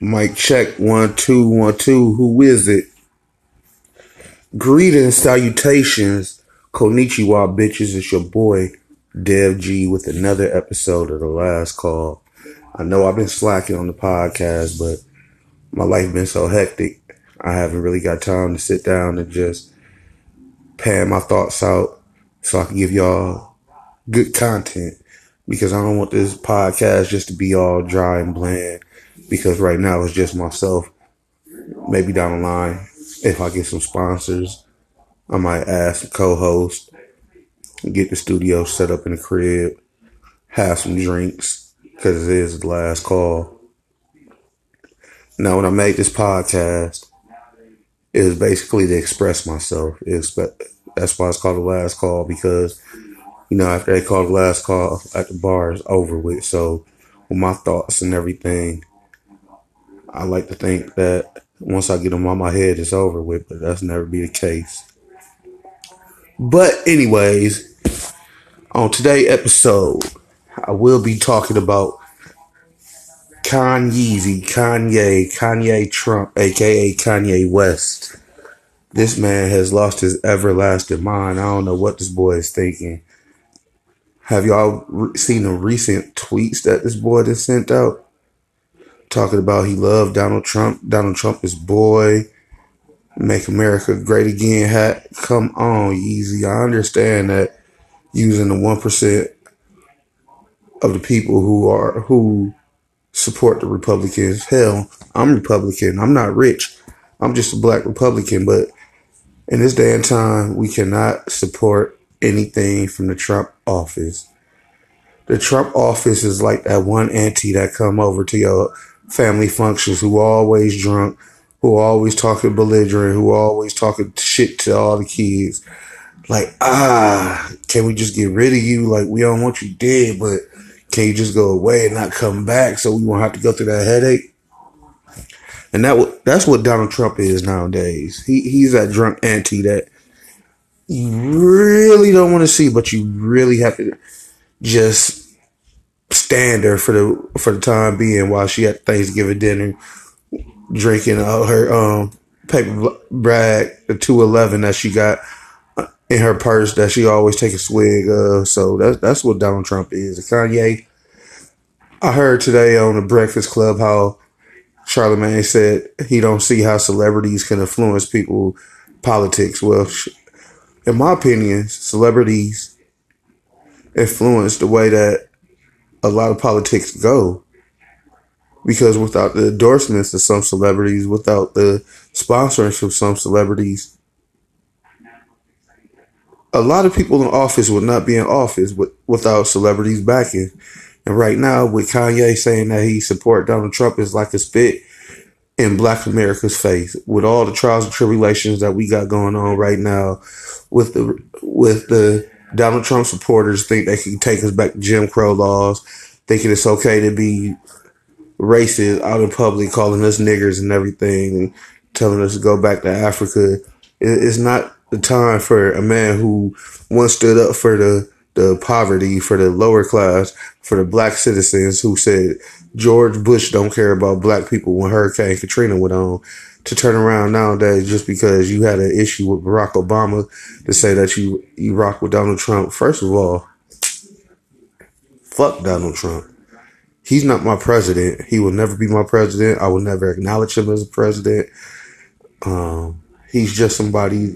Mic check one two one two. Who is it? Greetings, salutations, Konichiwa bitches. It's your boy Dev G with another episode of the Last Call. I know I've been slacking on the podcast, but my life been so hectic. I haven't really got time to sit down and just pan my thoughts out so I can give y'all good content because I don't want this podcast just to be all dry and bland because right now it's just myself. Maybe down the line, if I get some sponsors, I might ask a co-host, get the studio set up in the crib, have some drinks because it is the last call. Now, when I made this podcast, it was basically to express myself. It's, that's why it's called the last call because, you know, after they call the last call at the bar, it's over with. So, with my thoughts and everything, I like to think that once I get them on my head, it's over with, but that's never be the case. But anyways, on today's episode, I will be talking about Kanye, Kanye, Kanye Trump, aka Kanye West. This man has lost his everlasting mind. I don't know what this boy is thinking. Have y'all re- seen the recent tweets that this boy has sent out? Talking about he loved Donald Trump. Donald Trump is boy. Make America great again hat. Come on, Yeezy. I understand that using the one percent of the people who are who support the Republicans. Hell, I'm Republican. I'm not rich. I'm just a black Republican. But in this day and time, we cannot support anything from the Trump office. The Trump office is like that one auntie that come over to your family functions who always drunk, who always talking belligerent, who always talking shit to all the kids. Like, ah, can we just get rid of you? Like, we don't want you dead, but can you just go away and not come back so we won't have to go through that headache? And that that's what Donald Trump is nowadays. He he's that drunk auntie that you really don't want to see, but you really have to just stand her for the for the time being while she at Thanksgiving dinner, drinking all her um paper bag, the two eleven that she got in her purse that she always take a swig of. So that's that's what Donald Trump is. Kanye. I heard today on the Breakfast Club how Charlemagne said he don't see how celebrities can influence people politics. Well, in my opinion, celebrities influence the way that a lot of politics go. Because without the endorsements of some celebrities, without the sponsorship of some celebrities, a lot of people in office would not be in office with, without celebrities backing. And right now, with Kanye saying that he support Donald Trump is like a spit in Black America's face. With all the trials and tribulations that we got going on right now, with the with the Donald Trump supporters think they can take us back to Jim Crow laws, thinking it's okay to be racist out in public, calling us niggers and everything, and telling us to go back to Africa. It's not the time for a man who once stood up for the the poverty, for the lower class, for the black citizens who said George Bush don't care about black people when Hurricane Katrina went on to turn around nowadays just because you had an issue with Barack Obama to say that you, you rock with Donald Trump. First of all, fuck Donald Trump. He's not my president. He will never be my president. I will never acknowledge him as a president. Um, he's just somebody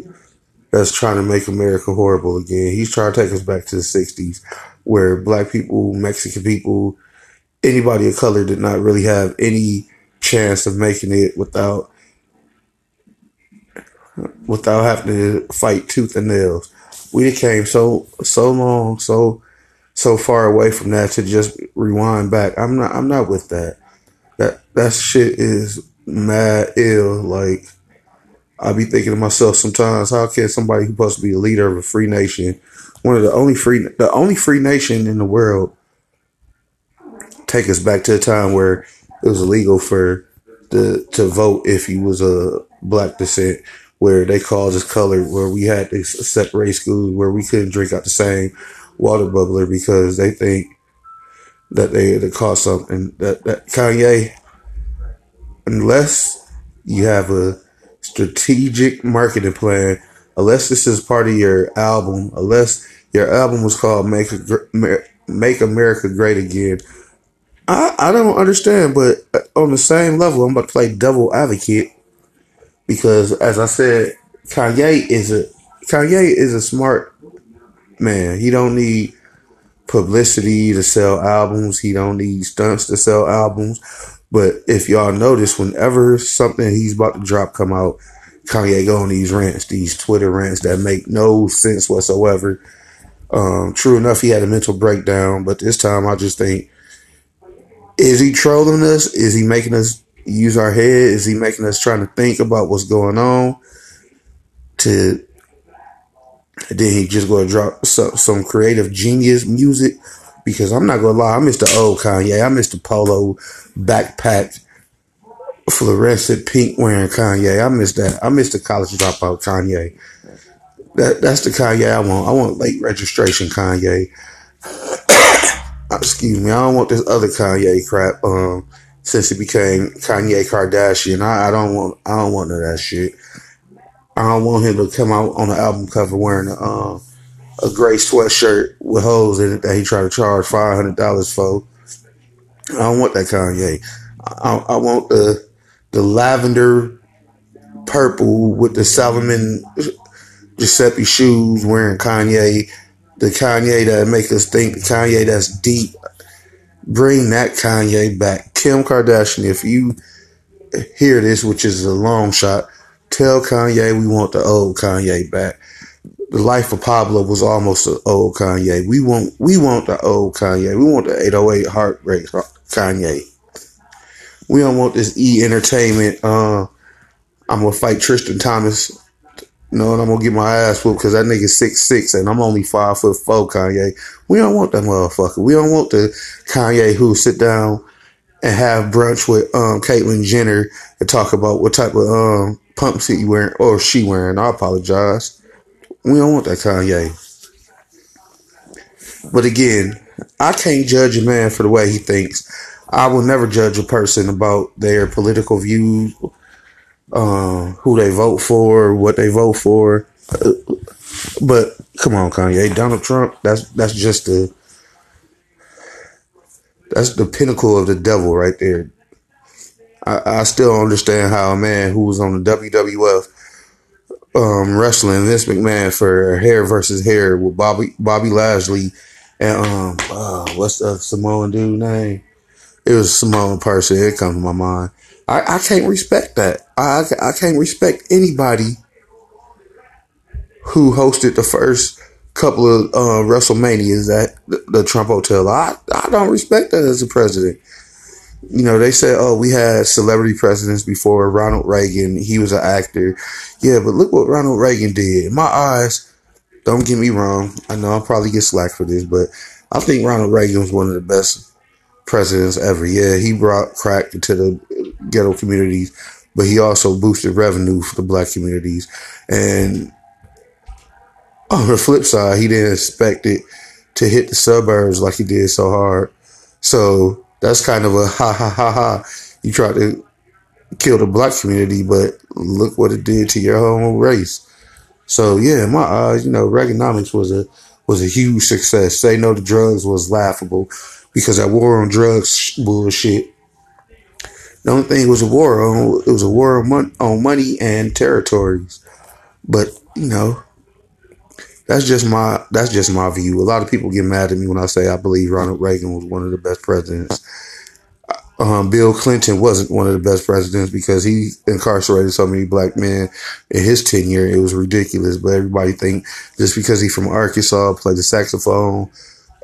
that's trying to make America horrible again. He's trying to take us back to the 60s where black people, Mexican people, anybody of color did not really have any chance of making it without without having to fight tooth and nails. We came so so long, so so far away from that to just rewind back. I'm not I'm not with that. That that shit is mad ill. Like I be thinking to myself sometimes, how can somebody who's supposed to be a leader of a free nation, one of the only free the only free nation in the world, take us back to a time where it was illegal for the to vote if you was a black descent where they called us colored, where we had to separate schools, where we couldn't drink out the same water bubbler because they think that they had to cause something. That that Kanye, unless you have a strategic marketing plan, unless this is part of your album, unless your album was called "Make Make America Great Again." I, I don't understand, but uh, on the same level, I'm about to play devil advocate because, as I said, Kanye is a Kanye is a smart man. He don't need publicity to sell albums. He don't need stunts to sell albums. But if y'all notice, whenever something he's about to drop come out, Kanye go on these rants, these Twitter rants that make no sense whatsoever. Um, true enough, he had a mental breakdown, but this time I just think, is he trolling us? Is he making us use our head? Is he making us trying to think about what's going on? To then he just to drop some, some creative genius music because I'm not gonna lie, I miss the old Kanye. I miss the polo backpack, fluorescent pink wearing Kanye. I miss that. I miss the college dropout Kanye. That that's the Kanye I want. I want late registration Kanye. Excuse me. I don't want this other Kanye crap. Um, since he became Kanye Kardashian, I, I don't want. I don't want none of that shit. I don't want him to come out on the album cover wearing a um, a gray sweatshirt with holes in it that he tried to charge five hundred dollars for. I don't want that Kanye. I, I want the the lavender purple with the Salomon Giuseppe shoes wearing Kanye. The Kanye that make us think the Kanye that's deep. Bring that Kanye back. Kim Kardashian, if you hear this, which is a long shot, tell Kanye we want the old Kanye back the life of Pablo was almost the old Kanye. We want we want the old Kanye. We want the 808 heartbreak Kanye. We don't want this E entertainment. Uh, I'm gonna fight Tristan Thompson. Know, and I'm gonna get my ass whooped because that nigga six six and I'm only five foot four. Kanye. We don't want that motherfucker. We don't want the Kanye who sit down and have brunch with um Caitlyn Jenner and talk about what type of um pumps he wearing or she wearing. I apologize. We don't want that Kanye. But again, I can't judge a man for the way he thinks. I will never judge a person about their political views, uh, who they vote for, what they vote for. but come on, Kanye, Donald Trump. That's that's just the that's the pinnacle of the devil right there. I, I still understand how a man who was on the WWF um, wrestling Vince McMahon for hair versus hair with Bobby Bobby Lashley and um uh, what's the Samoan dude name? It was Samoan person. It comes to my mind. I, I can't respect that. I I can't respect anybody who hosted the first couple of uh, WrestleManias at the, Trump Hotel. I I don't respect that as a president you know, they said, oh, we had celebrity presidents before Ronald Reagan. He was an actor. Yeah, but look what Ronald Reagan did. In my eyes, don't get me wrong. I know I'll probably get slack for this, but I think Ronald Reagan was one of the best presidents ever. Yeah, he brought crack into the ghetto communities, but he also boosted revenue for the black communities. And on the flip side, he didn't expect it to hit the suburbs like he did so hard. So that's kind of a ha ha ha ha. You tried to kill the black community, but look what it did to your whole race. So yeah, in my eyes, you know, Reaganomics was a was a huge success. Say no to drugs was laughable because that war on drugs bullshit. The only thing was a war on it was a war on, mon- on money and territories. But you know, that's just my that's just my view. A lot of people get mad at me when I say I believe Ronald Reagan was one of the best presidents. Um, Bill Clinton wasn't one of the best presidents because he incarcerated so many black men in his tenure. It was ridiculous. But everybody think just because he's from Arkansas, played the saxophone,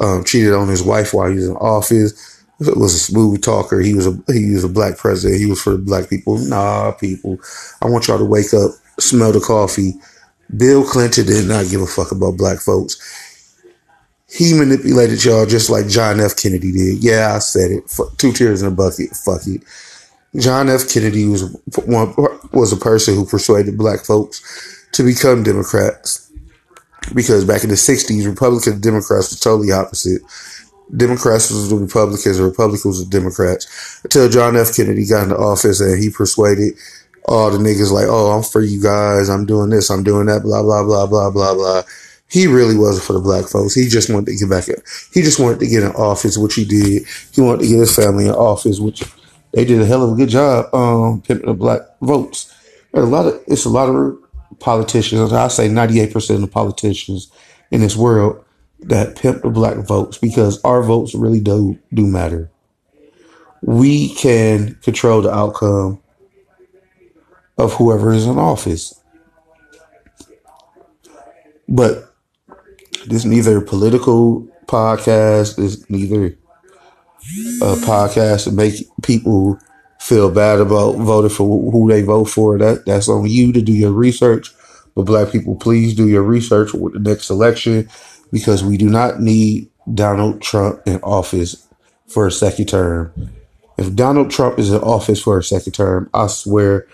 um, cheated on his wife while he was in office, was a smooth talker. He was a he was a black president. He was for the black people. Nah, people, I want y'all to wake up, smell the coffee Bill Clinton did not give a fuck about black folks. He manipulated y'all just like John F. Kennedy did. Yeah, I said it. Two tears in a bucket. Fuck it. John F. Kennedy was one was a person who persuaded black folks to become Democrats because back in the '60s, Republicans and Democrats were totally opposite. Democrats was the Republicans, and Republicans was the Democrats. Until John F. Kennedy got into office and he persuaded all the niggas like, oh, I'm for you guys. I'm doing this. I'm doing that. Blah, blah, blah, blah, blah, blah. He really wasn't for the black folks. He just wanted to get back. In, he just wanted to get an office, which he did. He wanted to get his family an office, which they did a hell of a good job um, pimping the black votes. There's a lot of it's a lot of politicians. I say 98 percent of the politicians in this world that pimp the black votes because our votes really do do matter. We can control the outcome of whoever is in office. But this neither political podcast, this neither a podcast to make people feel bad about voting for who they vote for. That that's on you to do your research. But black people, please do your research with the next election because we do not need Donald Trump in office for a second term. If Donald Trump is in office for a second term, I swear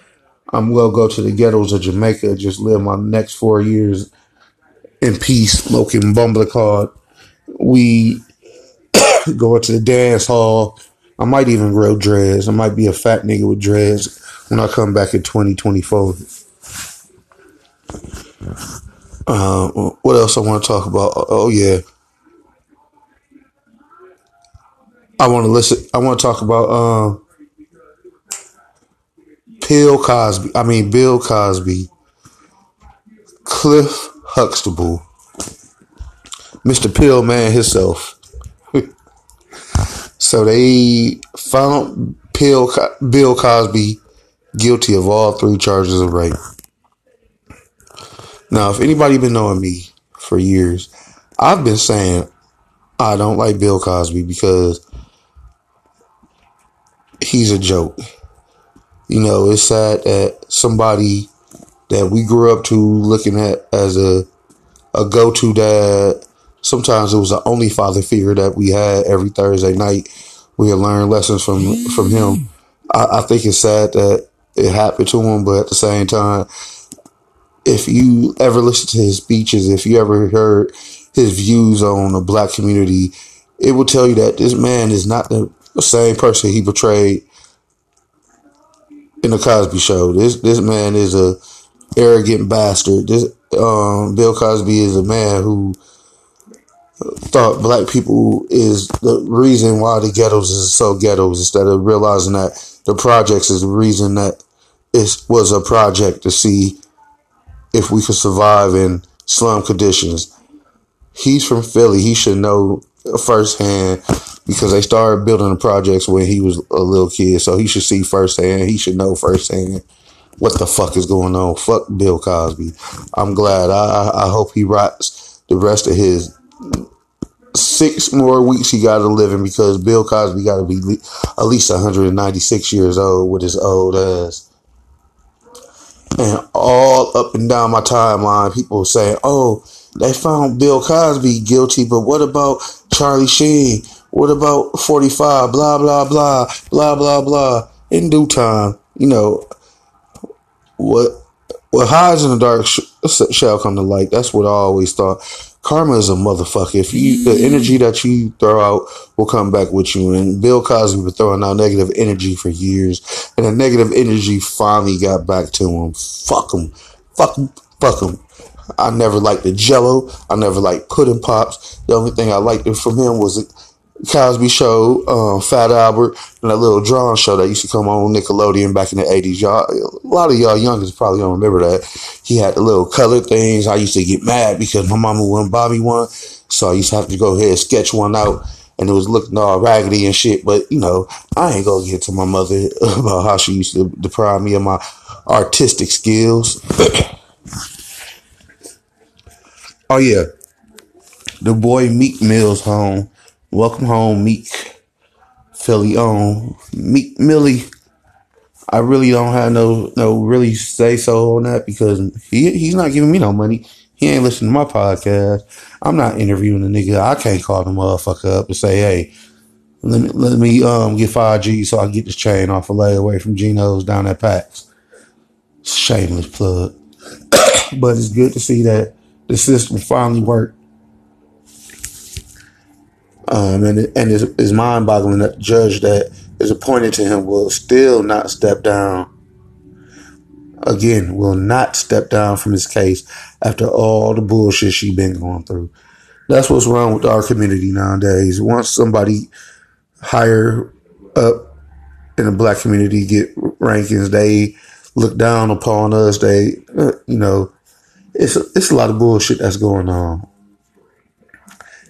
I'm gonna go to the ghettos of Jamaica, just live my next four years in peace, smoking bumbler card, we going to the dance hall. I might even grow dreads. I might be a fat nigga with dreads when I come back in 2024. Uh, what else I want to talk about? Oh yeah, I want to listen. I want to talk about um, Bill Cosby. I mean Bill Cosby, Cliff Huxtable, Mr. Pill Man himself. so they found Bill Bill Cosby guilty of all three charges of rape. Now, if anybody been knowing me for years, I've been saying I don't like Bill Cosby because he's a joke. You know, it's sad that somebody that we grew up to looking at as a a go to dad. Sometimes it was the only father figure that we had every Thursday night. We had learned lessons from from him. I, I think it's sad that it happened to him, but at the same time, if you ever listen to his speeches, if you ever heard his views on the black community, it will tell you that this man is not the same person he portrayed in the Cosby Show. This this man is a arrogant bastard. This um, Bill Cosby is a man who thought black people is the reason why the ghettos is so ghettos instead of realizing that the projects is the reason that it was a project to see if we could survive in slum conditions. He's from Philly. He should know firsthand because they started building the projects when he was a little kid. So he should see firsthand. He should know firsthand what the fuck is going on. Fuck Bill Cosby. I'm glad. I I hope he rots the rest of his six more weeks he got to live in because Bill Cosby got to be at least 196 years old with his old ass. And all up and down my timeline, people saying, "Oh, they found Bill Cosby guilty, but what about Charlie Sheen? What about 45? Blah blah blah blah blah blah." In due time, you know what what hides in the dark shall come to light. That's what I always thought. Karma is a motherfucker. If you the mm-hmm. energy that you throw out will come back with you. And Bill Cosby was throwing out negative energy for years, and the negative energy finally got back to him. Fuck him, fuck him, fuck him. I never liked the Jello. I never liked pudding pops. The only thing I liked from him was Cosby Show, um, Fat Albert, and that little drawing show that used to come on Nickelodeon back in the 80s. Y'all, a lot of y'all youngers probably don't remember that. He had the little color things. I used to get mad because my mama wouldn't buy me one. So I used to have to go ahead and sketch one out. And it was looking all raggedy and shit. But, you know, I ain't gonna get to my mother about how she used to deprive me of my artistic skills. oh, yeah. The boy Meek Mill's home Welcome home, Meek. Philly on Meek Millie. I really don't have no no really say so on that because he he's not giving me no money. He ain't listening to my podcast. I'm not interviewing the nigga. I can't call the motherfucker up and say, hey, let me let me um get five G so I can get this chain off a lay away from Geno's down at PAX. Shameless plug. but it's good to see that the system finally worked Um, and and it's, it's mind boggling that the judge that is appointed to him will still not step down. Again, will not step down from his case after all the bullshit she been going through. That's what's wrong with our community nowadays. Once somebody higher up in the black community get rankings, they look down upon us. They, uh, you know, it's it's a lot of bullshit that's going on.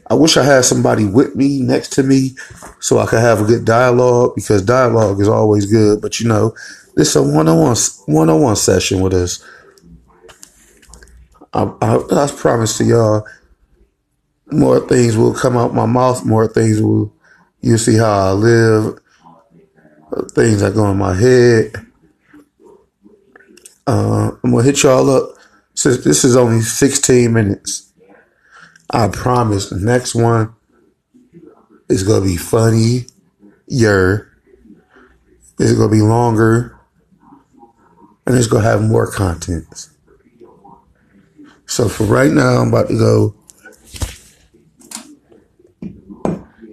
I wish I had somebody with me next to me so I could have a good dialogue because dialogue is always good. But you know, this is a one on one one on one session with us. I, I, I promise to y'all, more things will come out my mouth. More things will you'll see how I live. Things that go in my head. Uh, I'm gonna hit y'all up. Since this is only 16 minutes, I promise the next one is gonna be funny. Yer. It's gonna be longer, and it's gonna have more content. So for right now, I'm about to go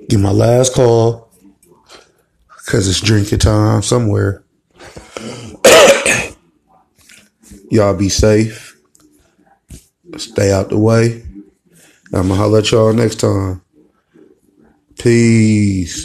get my last call because it's drinking time somewhere. Y'all be safe. Stay out the way. I'm gonna holler at y'all next time. Peace.